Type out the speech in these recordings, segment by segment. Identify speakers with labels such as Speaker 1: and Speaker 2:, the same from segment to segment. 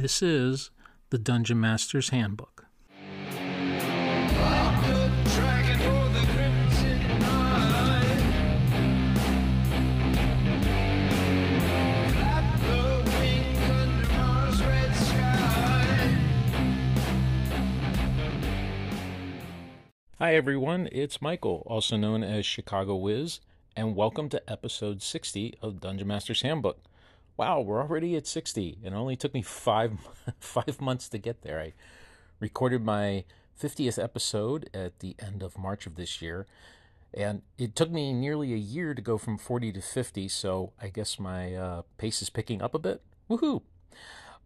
Speaker 1: This is the Dungeon Master's Handbook. Hi, everyone. It's Michael, also known as Chicago Wiz, and welcome to episode 60 of Dungeon Master's Handbook. Wow, we're already at 60. It only took me five, five months to get there. I recorded my 50th episode at the end of March of this year, and it took me nearly a year to go from 40 to 50, so I guess my uh, pace is picking up a bit. Woohoo!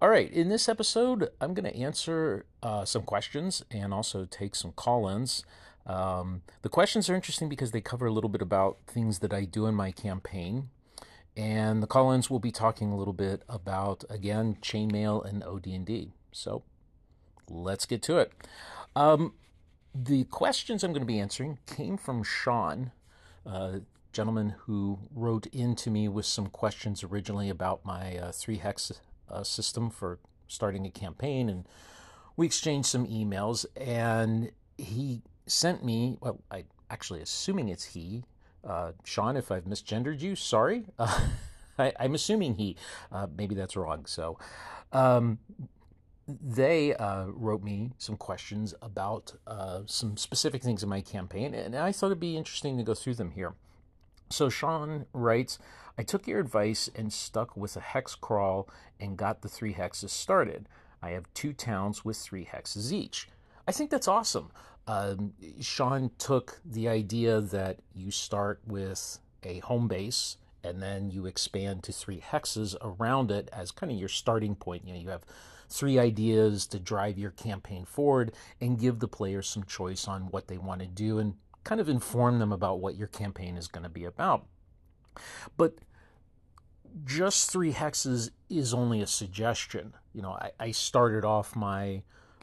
Speaker 1: All right, in this episode, I'm going to answer uh, some questions and also take some call ins. Um, the questions are interesting because they cover a little bit about things that I do in my campaign. And the call ins will be talking a little bit about, again, chainmail and OD&D. So let's get to it. Um, the questions I'm going to be answering came from Sean, a gentleman who wrote into me with some questions originally about my uh, three hex uh, system for starting a campaign, and we exchanged some emails. And he sent me, well, I actually assuming it's he, uh, Sean. If I've misgendered you, sorry. Uh, I, am assuming he. Uh, maybe that's wrong. So. Um, they uh, wrote me some questions about uh, some specific things in my campaign, and I thought it'd be interesting to go through them here. So Sean writes, I took your advice and stuck with a hex crawl and got the three hexes started. I have two towns with three hexes each. I think that's awesome. Um, Sean took the idea that you start with a home base and then you expand to three hexes around it as kind of your starting point. You know, you have three ideas to drive your campaign forward and give the players some choice on what they want to do and kind of inform them about what your campaign is going to be about. But just three hexes is only a suggestion. You know, I, I started off my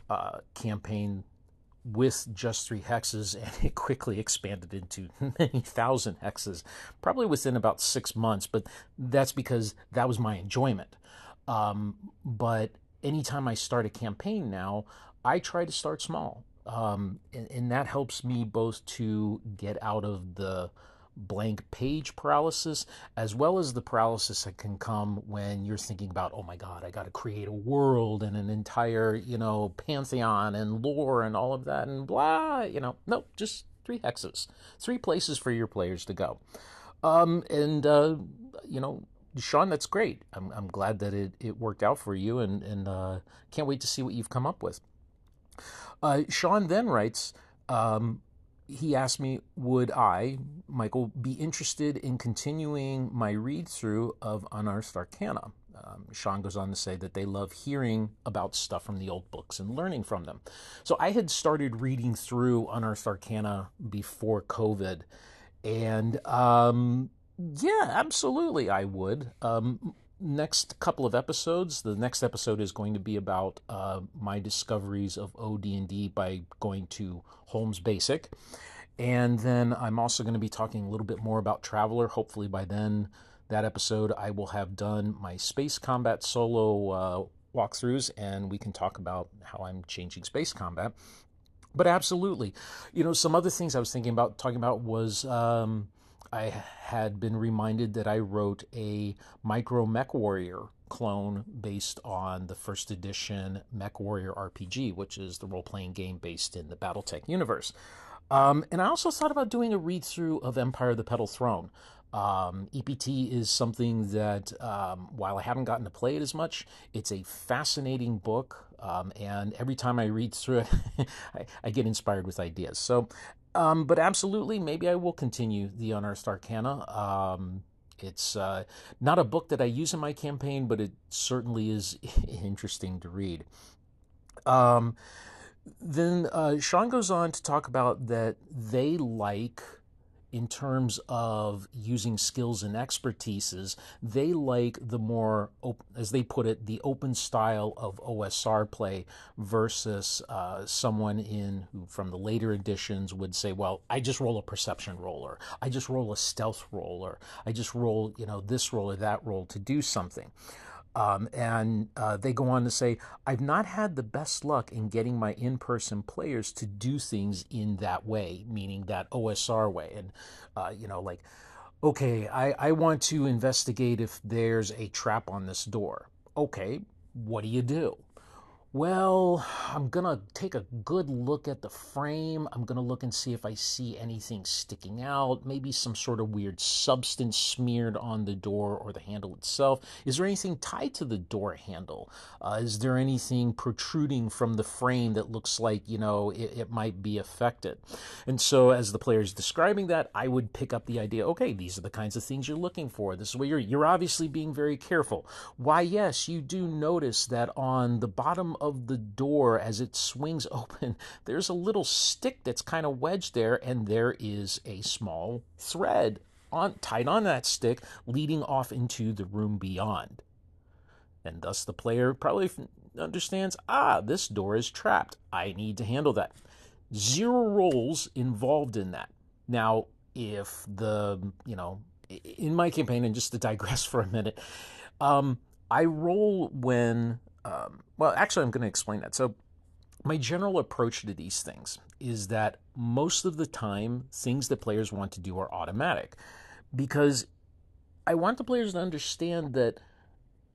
Speaker 1: uh, campaign with just three hexes and it quickly expanded into many thousand hexes, probably within about six months. But that's because that was my enjoyment. Um, but anytime I start a campaign now, I try to start small. Um, and, and, that helps me both to get out of the blank page paralysis as well as the paralysis that can come when you're thinking about oh my god i got to create a world and an entire you know pantheon and lore and all of that and blah you know nope just three hexes three places for your players to go um, and uh, you know Sean, that's great. I'm, I'm glad that it, it worked out for you and, and uh, can't wait to see what you've come up with. Uh, Sean then writes, um, he asked me, would I, Michael, be interested in continuing my read through of Unearthed Arcana? Um, Sean goes on to say that they love hearing about stuff from the old books and learning from them. So I had started reading through Unearthed Arcana before COVID, and um, yeah, absolutely, I would. Um, next couple of episodes. The next episode is going to be about uh, my discoveries of OD&D by going to Holmes Basic. And then I'm also going to be talking a little bit more about Traveller. Hopefully by then, that episode, I will have done my space combat solo uh, walkthroughs and we can talk about how I'm changing space combat. But absolutely, you know, some other things I was thinking about talking about was um, I had been reminded that I wrote a Micro Mech Warrior clone based on the first edition Mech Warrior RPG, which is the role playing game based in the Battletech universe. Um, and I also thought about doing a read through of Empire of the Petal Throne. Um, EPT is something that, um, while I haven't gotten to play it as much, it's a fascinating book. Um, and every time I read through it, I, I, get inspired with ideas. So um, but absolutely, maybe I will continue the Unearthed Arcana. Um, it's uh, not a book that I use in my campaign, but it certainly is interesting to read. Um, then uh, Sean goes on to talk about that they like in terms of using skills and expertises, they like the more, as they put it, the open style of OSR play versus uh, someone in who, from the later editions, would say, "Well, I just roll a perception roller, I just roll a stealth roller, I just roll, you know, this roll or that roll to do something." Um, and uh, they go on to say, I've not had the best luck in getting my in person players to do things in that way, meaning that OSR way. And, uh, you know, like, okay, I, I want to investigate if there's a trap on this door. Okay, what do you do? Well, I'm going to take a good look at the frame. I'm going to look and see if I see anything sticking out, maybe some sort of weird substance smeared on the door or the handle itself. Is there anything tied to the door handle? Uh, is there anything protruding from the frame that looks like, you know, it, it might be affected? And so as the player is describing that, I would pick up the idea, okay, these are the kinds of things you're looking for. This is where you're, you're obviously being very careful. Why, yes, you do notice that on the bottom of the door as it swings open, there's a little stick that's kind of wedged there, and there is a small thread on tied on that stick leading off into the room beyond. And thus the player probably understands, ah, this door is trapped. I need to handle that. Zero rolls involved in that. Now, if the, you know, in my campaign, and just to digress for a minute, um, I roll when um, well, actually, I'm going to explain that. So, my general approach to these things is that most of the time, things that players want to do are automatic because I want the players to understand that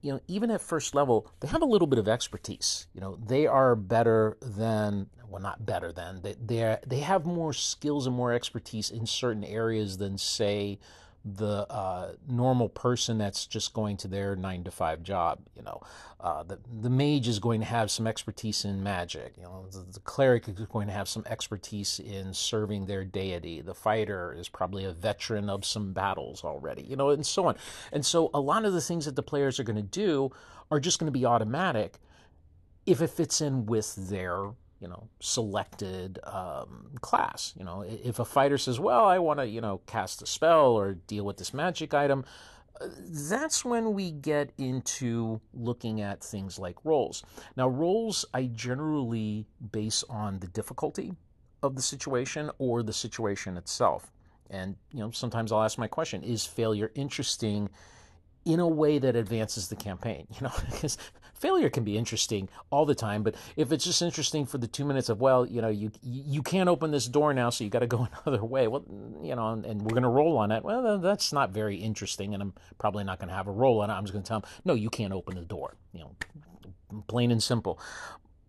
Speaker 1: you know, even at first level, they have a little bit of expertise. You know, they are better than, well, not better than, they, they, they have more skills and more expertise in certain areas than, say, the uh, normal person that's just going to their nine to five job. You know, uh, the the mage is going to have some expertise in magic. You know, the, the, cleric is going to have some expertise in serving their deity. The fighter is probably a veteran of some battles already. You know, and so on. And so a lot of the things that the players are going to do are just going to be automatic if it fits in with their you know selected um, class. You know, if a fighter says, "Well, I want to you know cast a spell or deal with this magic item," uh, that's when we get into looking at things like rolls. Now, rolls I generally base on the difficulty of the situation or the situation itself. And you know, sometimes I'll ask my question: Is failure interesting? in a way that advances the campaign. You know, because failure can be interesting all the time, but if it's just interesting for the two minutes of well, you know, you you can't open this door now, so you got to go another way. Well, you know, and, and we're to roll on it. Well, that's not very interesting, and I'm probably not to have a roll on it. I'm just to tell them, no, you can't open the door. You know, plain and simple.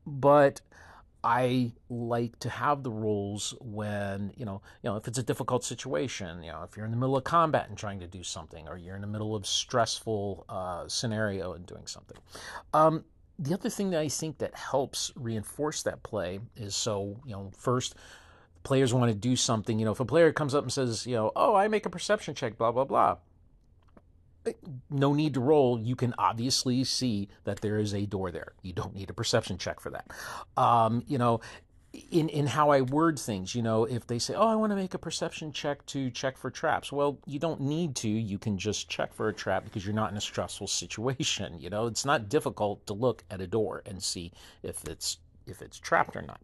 Speaker 1: But I like to have the rules when, you know, you know, if it's a difficult situation, you know, if you're in the middle of combat and trying to do something, or you're in the middle of stressful uh, scenario and doing something. Um, the other thing that I think that helps reinforce that play is so, you know, first, players want to do something. You know, if a player comes up and says, you know, oh, I make a perception check, blah, blah, blah no need to roll. You can obviously see that there is a door there. You don't need a perception check for that. Um, you know, in in how I word things, you know, if they say, "Oh, I want to make a perception check to check for traps," well, you don't need to. You can just check for a trap because you're not in a stressful situation. You know, it's not difficult to look at a door and see if it's if it's trapped or not.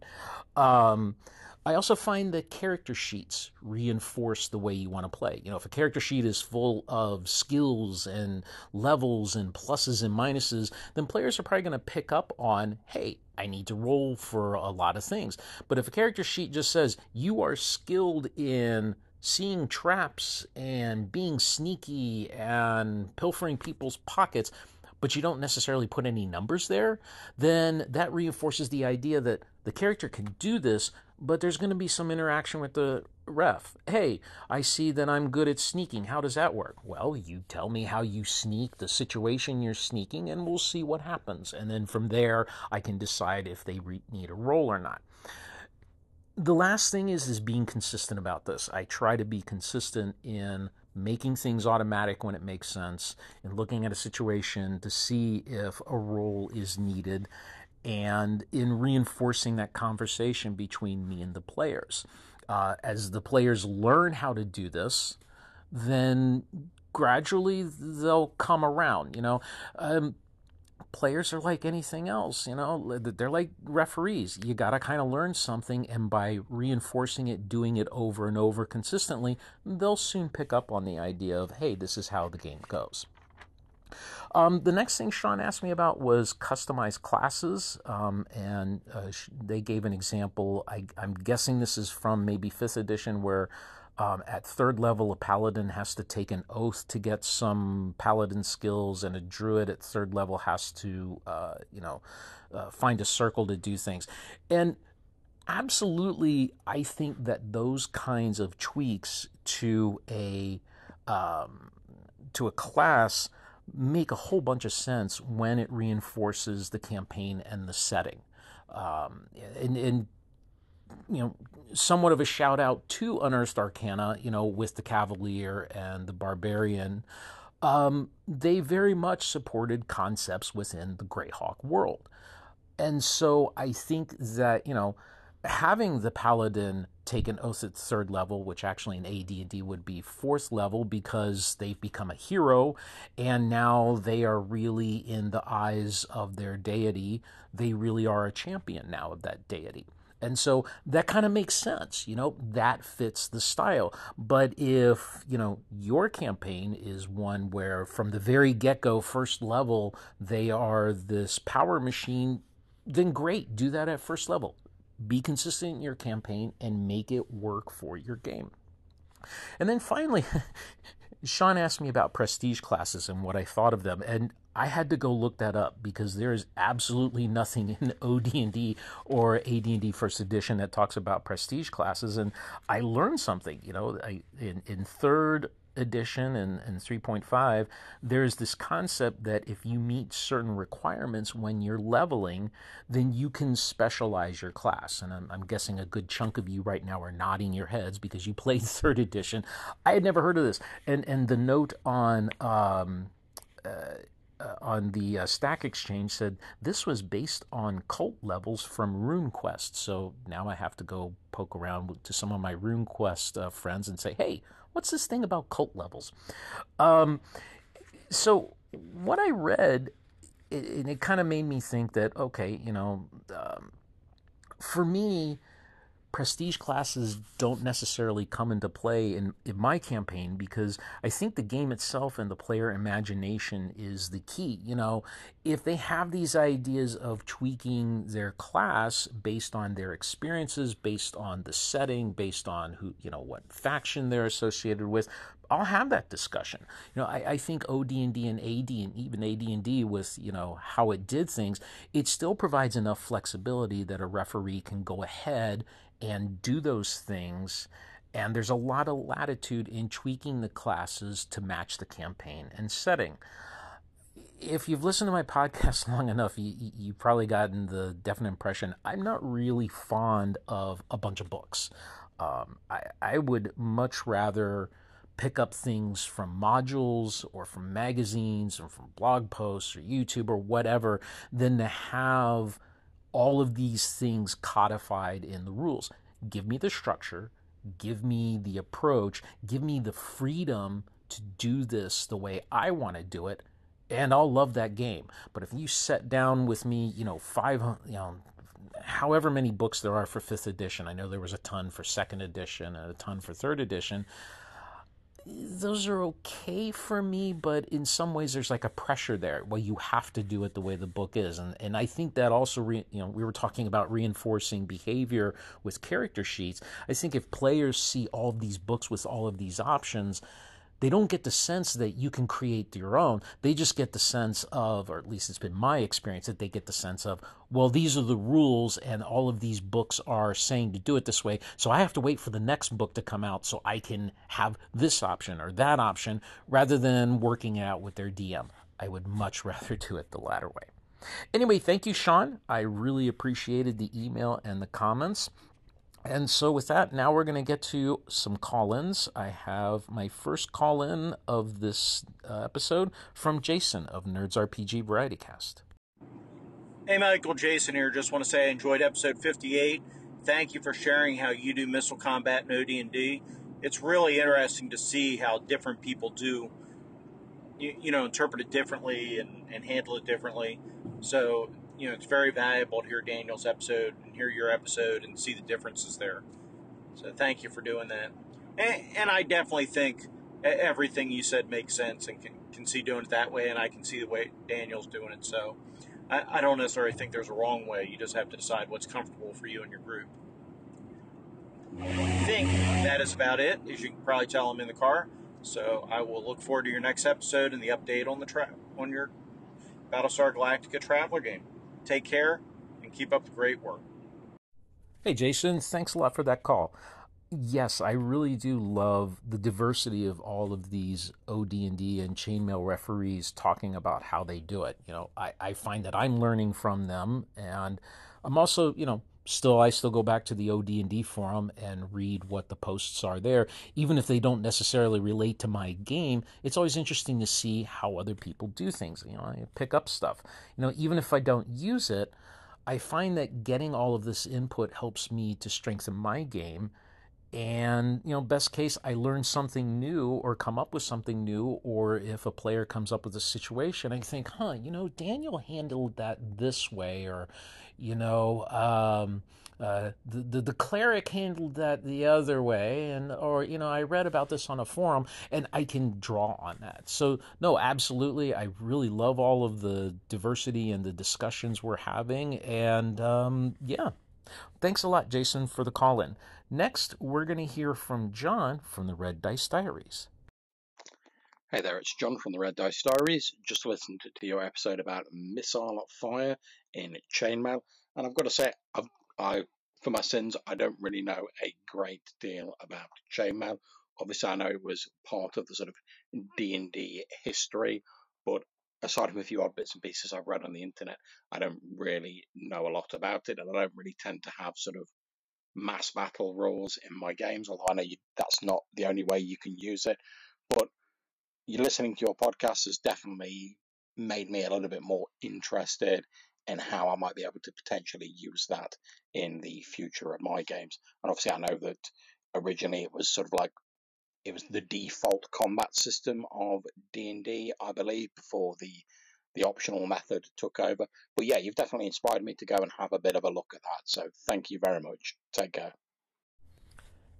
Speaker 1: Um, I also find that character sheets reinforce the way you want to play. You know, if a character sheet is full of skills and levels and pluses and minuses, then players are probably going to pick up on, hey, I need to roll for a lot of things. But if a character sheet just says you are skilled in seeing traps and being sneaky and pilfering people's pockets, but you don't necessarily put any numbers there, then that reinforces the idea that the character can do this, but there's going to be some interaction with the ref. Hey, I see that I'm good at sneaking. How does that work? Well, you tell me how you sneak, the situation you're sneaking, and we'll see what happens. And then from there, I can decide if they re- need a roll or not. The last thing is is being consistent about this. I try to be consistent in making things automatic when it makes sense and looking at a situation to see if a roll is needed and in reinforcing that conversation between me and the players. Uh, as the players learn how to do this, then gradually they'll come around. You know, um, players are like anything else. You know, they're like referees. You got to kind of learn something, and by reinforcing it, doing it over and over consistently, they'll soon pick up on the idea of, hey, this is how the game goes. Um, the next thing Sean asked me about was customized classes, um, and uh, they gave an example. I, am guessing this is from maybe fifth edition, where um, at third level a paladin has to take an oath to get some paladin skills, and a druid at third level has to, uh, you know, uh, find a circle to do things. And absolutely, I think that those kinds of tweaks to a um, to a class make a whole bunch of sense when it reinforces the campaign and the setting. Um, and, and, you know, somewhat of a shout out to Unearthed Arcana, you know, with the Cavalier and the Barbarian. Um, they very much supported concepts within the Greyhawk world. And so I think that, you know, having the paladin take an oath at third level, which actually in AD&D would be fourth level because they've become a hero and now they are really in the eyes of their deity. They really are a champion now of that deity. And so that kind of makes sense, you know, that fits the style. But if, you know, your campaign is one where from the very get go, first level, they are this power machine, then great, do that at first level be consistent in your campaign and make it work for your game. And then finally, Sean asked me about prestige classes and what I thought of them, and I had to go look that up because there is absolutely nothing in OD&D or AD&D First Edition that talks about prestige classes, and I learned something. You know, I, in in third edition and, and 3.5, there's this concept that if you meet certain requirements when you're leveling, then you can specialize your class. And I'm, I'm guessing a good chunk of you right now are nodding your heads because you played third edition. I had never heard of this. And, and the note on. Um, uh, uh, on the uh, Stack Exchange said this was based on cult levels from RuneQuest. So now I have to go poke around to some of my RuneQuest uh, friends and say, hey, what's this thing about cult levels? Um, so what I read, it, it kind of made me think that okay, you know, um, for me, prestige classes don't necessarily come into play in, in my campaign because I think the game itself and the player imagination is the key. You know, if they have these ideas of tweaking their class based on their experiences, based on the setting, based on who, you know, what faction they're associated with, I'll have that discussion. You know, I, I think OD&D and AD and even AD&D with, you know, how it did things, it still provides enough flexibility that a referee can go ahead and do those things. And there's a lot of latitude in tweaking the classes to match the campaign and setting. If you've listened to my podcast long enough, you, you've probably gotten the definite impression I'm not really fond of a bunch of books. Um, I, I would much rather pick up things from modules or from magazines or from blog posts or YouTube or whatever than to have all of these things codified in the rules. Give me the structure, give me the approach, give me the freedom to do this the way I want to do it, and I'll love that game. But if you set down with me, you know, five, you know, however many books there are for fifth edition, I know there was a ton for second edition and a ton for third edition those are okay for me, but in some ways there's like a pressure there. Well, you have to do it the way the book is, and and I think that also, re, you know, we were talking about reinforcing behavior with character sheets. I think if players see all of these books with all of these options, they don't get the sense that you can create your own. They just get the sense of, or at least it's been my experience, that they get the sense of, well, these are the rules, and all of these books are saying to do it this way. So I have to wait for the next book to come out so I can have this option or that option rather than working it out with their DM. I would much rather do it the latter way. Anyway, thank you, Sean. I really appreciated the email and the comments. And so, with that, now we're going to get to some call ins. I have my first call in of this uh, episode from Jason of Nerds RPG Variety Cast.
Speaker 2: Hey, Michael, Jason here. Just want to say I enjoyed episode 58. Thank you for sharing how you do missile combat in OD&D. It's really interesting to see how different people do, you, you know, interpret it differently and, and handle it differently. So you know, it's very valuable to hear Daniel's episode and hear your episode and see the differences there. So thank you for doing that. And, and I definitely think everything you said makes sense and can, can see doing it that way, and I can see the way Daniel's doing it. So I, I don't necessarily think there's a wrong way. You just have to decide what's comfortable for you and your group. I think that is about it. As you can probably tell, I'm in the car. So I will look forward to your next episode and the update on the tra- on your Battlestar Galactica Traveller game. Take care and keep up the great work.
Speaker 1: Hey, Jason, thanks a lot for that call. Yes, I really do love the diversity of all of these OD&D and chainmail referees talking about how they do it. You know, I, I find that I'm learning from them, and I'm also, you know, still I still go back to the OD&D forum and read what the posts are there, even if they don't necessarily relate to my game. It's always interesting to see how other people do things. You know, I pick up stuff. You know, even if I don't use it, I find that getting all of this input helps me to strengthen my game. And, you know, best case, I learn something new or come up with something new. Or if a player comes up with a situation, I think, huh, you know, Daniel handled that this way. Or, you know, um, uh, the, the, the cleric handled that the other way, and or you know I read about this on a forum, and I can draw on that. So no, absolutely, I really love all of the diversity and the discussions we're having, and um, yeah, thanks a lot, Jason, for the call in. Next, we're going to hear from John from the Red Dice Diaries.
Speaker 3: Hey there, it's John from the Red Dice Diaries. Just listened to your episode about missile fire in chainmail, and I've got to say, I've I, for my sins, I don't really know a great deal about chainmail. Obviously, I know it was part of the sort of D and D history, but aside from a few odd bits and pieces I've read on the internet, I don't really know a lot about it, and I don't really tend to have sort of mass battle rules in my games. Although I know you, that's not the only way you can use it, but you listening to your podcast has definitely made me a little bit more interested and how I might be able to potentially use that in the future of my games. And obviously, I know that originally it was sort of like it was the default combat system of D and D, I believe, before the the optional method took over. But yeah, you've definitely inspired me to go and have a bit of a look at that. So thank you very much. Take care.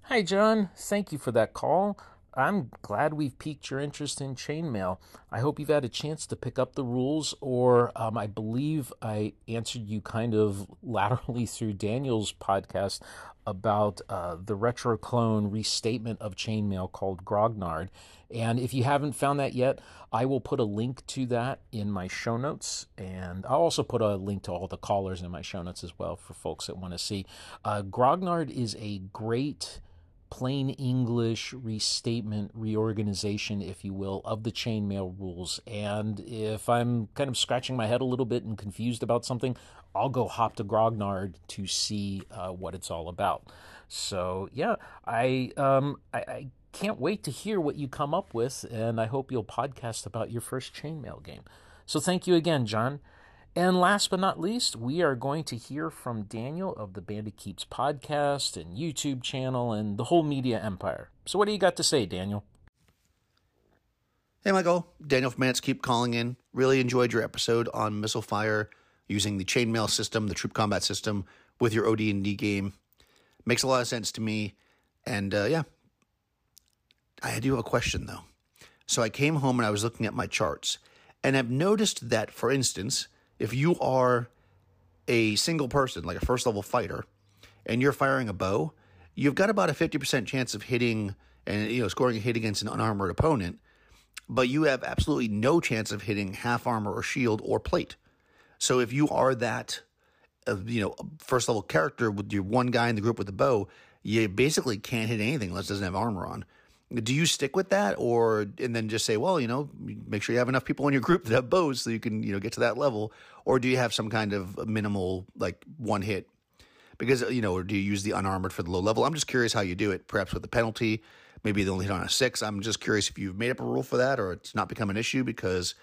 Speaker 1: Hi, John. Thank you for that call. I'm glad we've piqued your interest in chainmail. I hope you've had a chance to pick up the rules, or um, I believe I answered you kind of laterally through Daniel's podcast about uh, the retro clone restatement of chainmail called Grognard. And if you haven't found that yet, I will put a link to that in my show notes. And I'll also put a link to all the callers in my show notes as well for folks that want to see. Uh, Grognard is a great plain English restatement, reorganization, if you will, of the chainmail rules. And if I'm kind of scratching my head a little bit and confused about something, I'll go hop to Grognard to see uh, what it's all about. So yeah, I, um, I, I can't wait to hear what you come up with, and I hope you'll podcast about your first chainmail game. So thank you again, John. And last but not least, we are going to hear from Daniel of the Bandits Keep podcast and YouTube channel and the whole media empire. So, what do you got to say, Daniel?
Speaker 4: Hey, Michael. Daniel from Bandits Keep calling in. Really enjoyed your episode on missile fire using the chainmail system, the troop combat system, with your OD&D game. Makes a lot of sense to me. And uh, yeah, I do have a question though. So I came home and I was looking at my charts, and I've noticed that, for instance, if you are a single person, like a first level fighter, and you're firing a bow, you've got about a 50% chance of hitting and you know scoring a hit against an unarmored opponent, but you have absolutely no chance of hitting half armor or shield or plate. So if you are that uh, you know first level character with your one guy in the group with the bow, you basically can't hit anything unless it doesn't have armor on do you stick with that? Or and then just say well you know make sure you have enough people in your group that have bows so you can you know get to that level. Or do you have some kind of minimal like one hit? Because you know or do you use the unarmored for the low level? I'm just curious how you do it perhaps with the penalty maybe they only hit on a six. I'm just curious if you've made up a rule for that or it's not become an issue because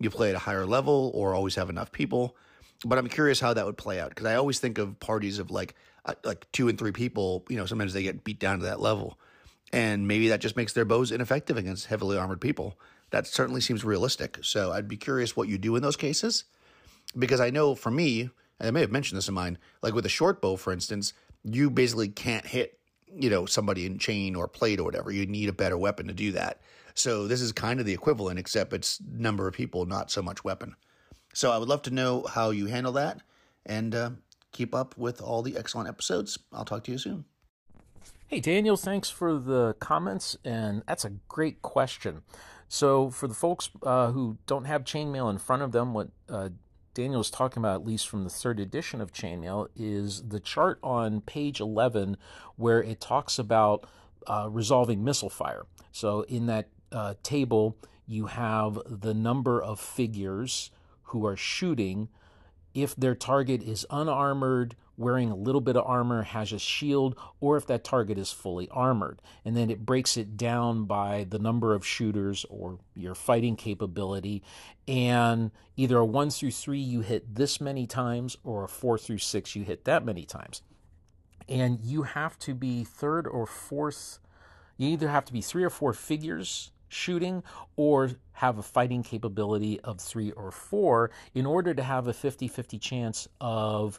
Speaker 4: you play at a higher level or always have enough people. But i'm curious how that would play out because i always think of parties of like uh, like two and three people you know sometimes they get beat down to that level and maybe that just makes their bows ineffective against heavily armored people. That certainly seems realistic. So I'd be curious what you do in those cases. Because I know for me, and I may have mentioned this in mine, like with a short bow, for instance, you basically can't hit you know, somebody in chain or plate or whatever. You need a better weapon to do that. So this is kind of the equivalent, except it's number of people, not so much weapon. So I would love to know how you handle that and uh, keep up with all the excellent episodes. I'll talk to you soon.
Speaker 1: Hey, Daniel, thanks for the comments, and that's a great question. So, for the folks uh, who don't have chainmail in front of them, what uh, Daniel is talking about, at least from the third edition of chainmail, is the chart on page 11 where it talks about uh, resolving missile fire. So, in that uh, table, you have the number of figures who are shooting if their target is unarmored, wearing a little bit of armor, has a shield, or if that target is fully armored. And then it breaks it down by the number of shooters or your fighting capability. And either a one through three, you hit this many times, or a four through six, you hit that many times. And you have to be third or fourth, you either have to be three or four figures shooting or have a fighting capability of three or four in order to have a 50 50 chance of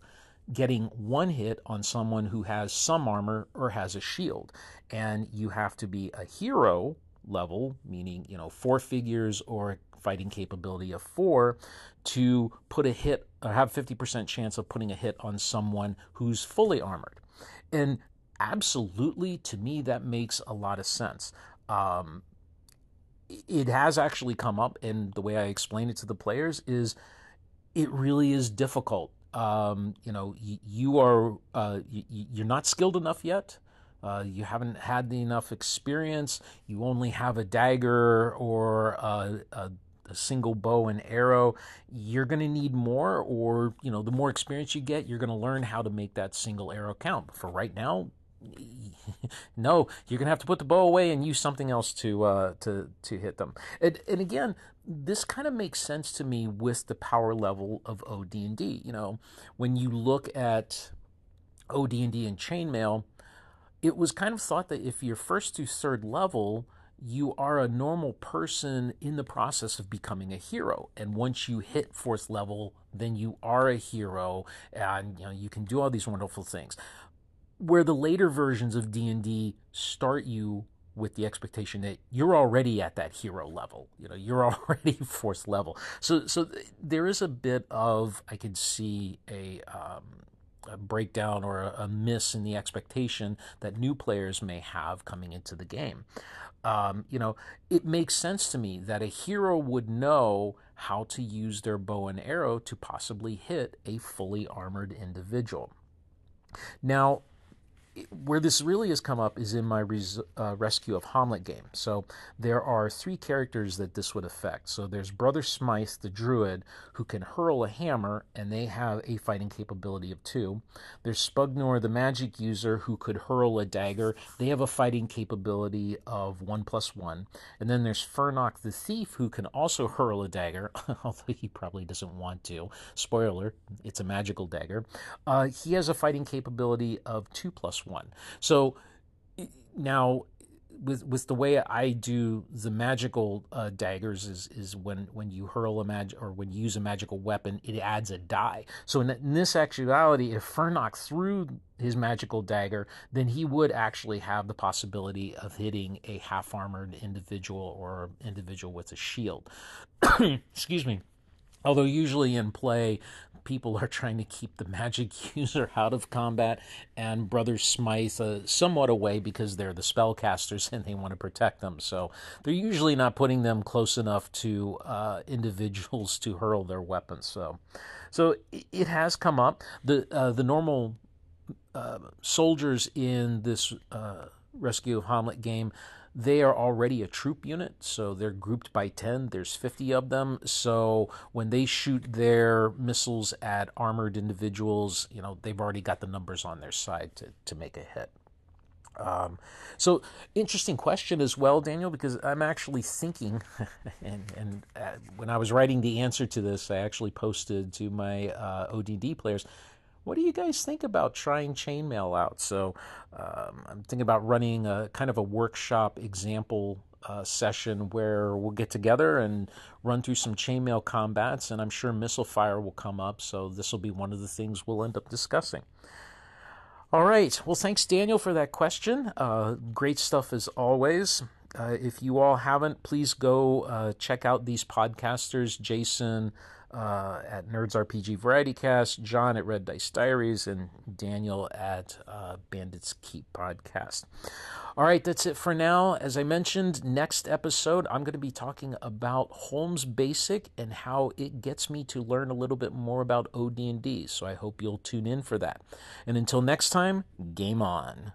Speaker 1: getting one hit on someone who has some armor or has a shield. And you have to be a hero level, meaning, you know, four figures or a fighting capability of four to put a hit or have 50% chance of putting a hit on someone who's fully armored. And absolutely, to me, that makes a lot of sense. Um, it has actually come up, and the way I explain it to the players is it really is difficult. Um, you know, you, you are uh, you, you're not skilled enough yet. Uh, you haven't had enough experience. You only have a dagger or a, a, a single bow and arrow. You're going to need more, or you know, the more experience you get, you're going to learn how to make that single arrow count. But for right now, no, you're gonna have to put the bow away and use something else to uh, to to hit them. And, and again, this kind of makes sense to me with the power level of OD&D. You know, when you look at OD&D and chainmail, it was kind of thought that if you're first to third level, you are a normal person in the process of becoming a hero and once you hit fourth level then you are a hero and you know you can do all these wonderful things where the later versions of D&D start you with the expectation that you're already at that hero level. You know, you're already force level. So, so there is a bit of I could see a, um, a breakdown or a, a, miss in the expectation that new players may have coming into the game. Um, you know, it makes sense to me that a hero would know how to use their bow and arrow to possibly hit a fully armored individual. Now, where this really has come up is in my res- uh, rescue of Hamlet game. So there are three characters that this would affect. So there's Brother Smythe, the druid, who can hurl a hammer, and they have a fighting capability of two. There's Spugnor, the magic user, who could hurl a dagger. They have a fighting capability of one plus one. And then there's Furnock, the thief, who can also hurl a dagger, although he probably doesn't want to. Spoiler: it's a magical dagger. Uh, he has a fighting capability of two plus one. So now with with the way I do the magical uh, daggers is is when when you hurl a mag or when you use a magical weapon, it adds a die. So in, in this actuality, if Furnock threw his magical dagger, then he would actually have the possibility of hitting a half armored individual or individual with a shield. Excuse me. Although usually in play, people are trying to keep the magic user out of combat, and Brother Smythe uh, somewhat away because they're the spellcasters and they want to protect them. So they're usually not putting them close enough to uh, individuals to hurl their weapons. So, so it has come up. the uh, The normal uh, soldiers in this uh, Rescue of Hamlet game they are already a troop unit, so they're grouped by 10. There's 50 of them. So when they shoot their missiles at armored individuals, you know, they've already got the numbers on their side to, to make a hit. Um, so interesting question as well, Daniel, because I'm actually thinking, and, and uh, when I was writing the answer to this, I actually posted to my uh, ODD players what do you guys think about trying chainmail out? So um, I'm thinking about running a kind of a workshop example uh, session where we'll get together and run through some chainmail combats, and I'm sure missile fire will come up. So this will be one of the things we'll end up discussing. All right. Well, thanks, Daniel, for that question. Uh, great stuff as always. Uh, if you all haven't, please go uh, check out these podcasters Jason uh, at Nerds RPG Variety Cast, John at Red Dice Diaries, and Daniel at uh, Bandits Keep Podcast. All right, that's it for now. As I mentioned, next episode, I'm going to be talking about Holmes Basic and how it gets me to learn a little bit more about OD&D. So I hope you'll tune in for that. And until next time, game on.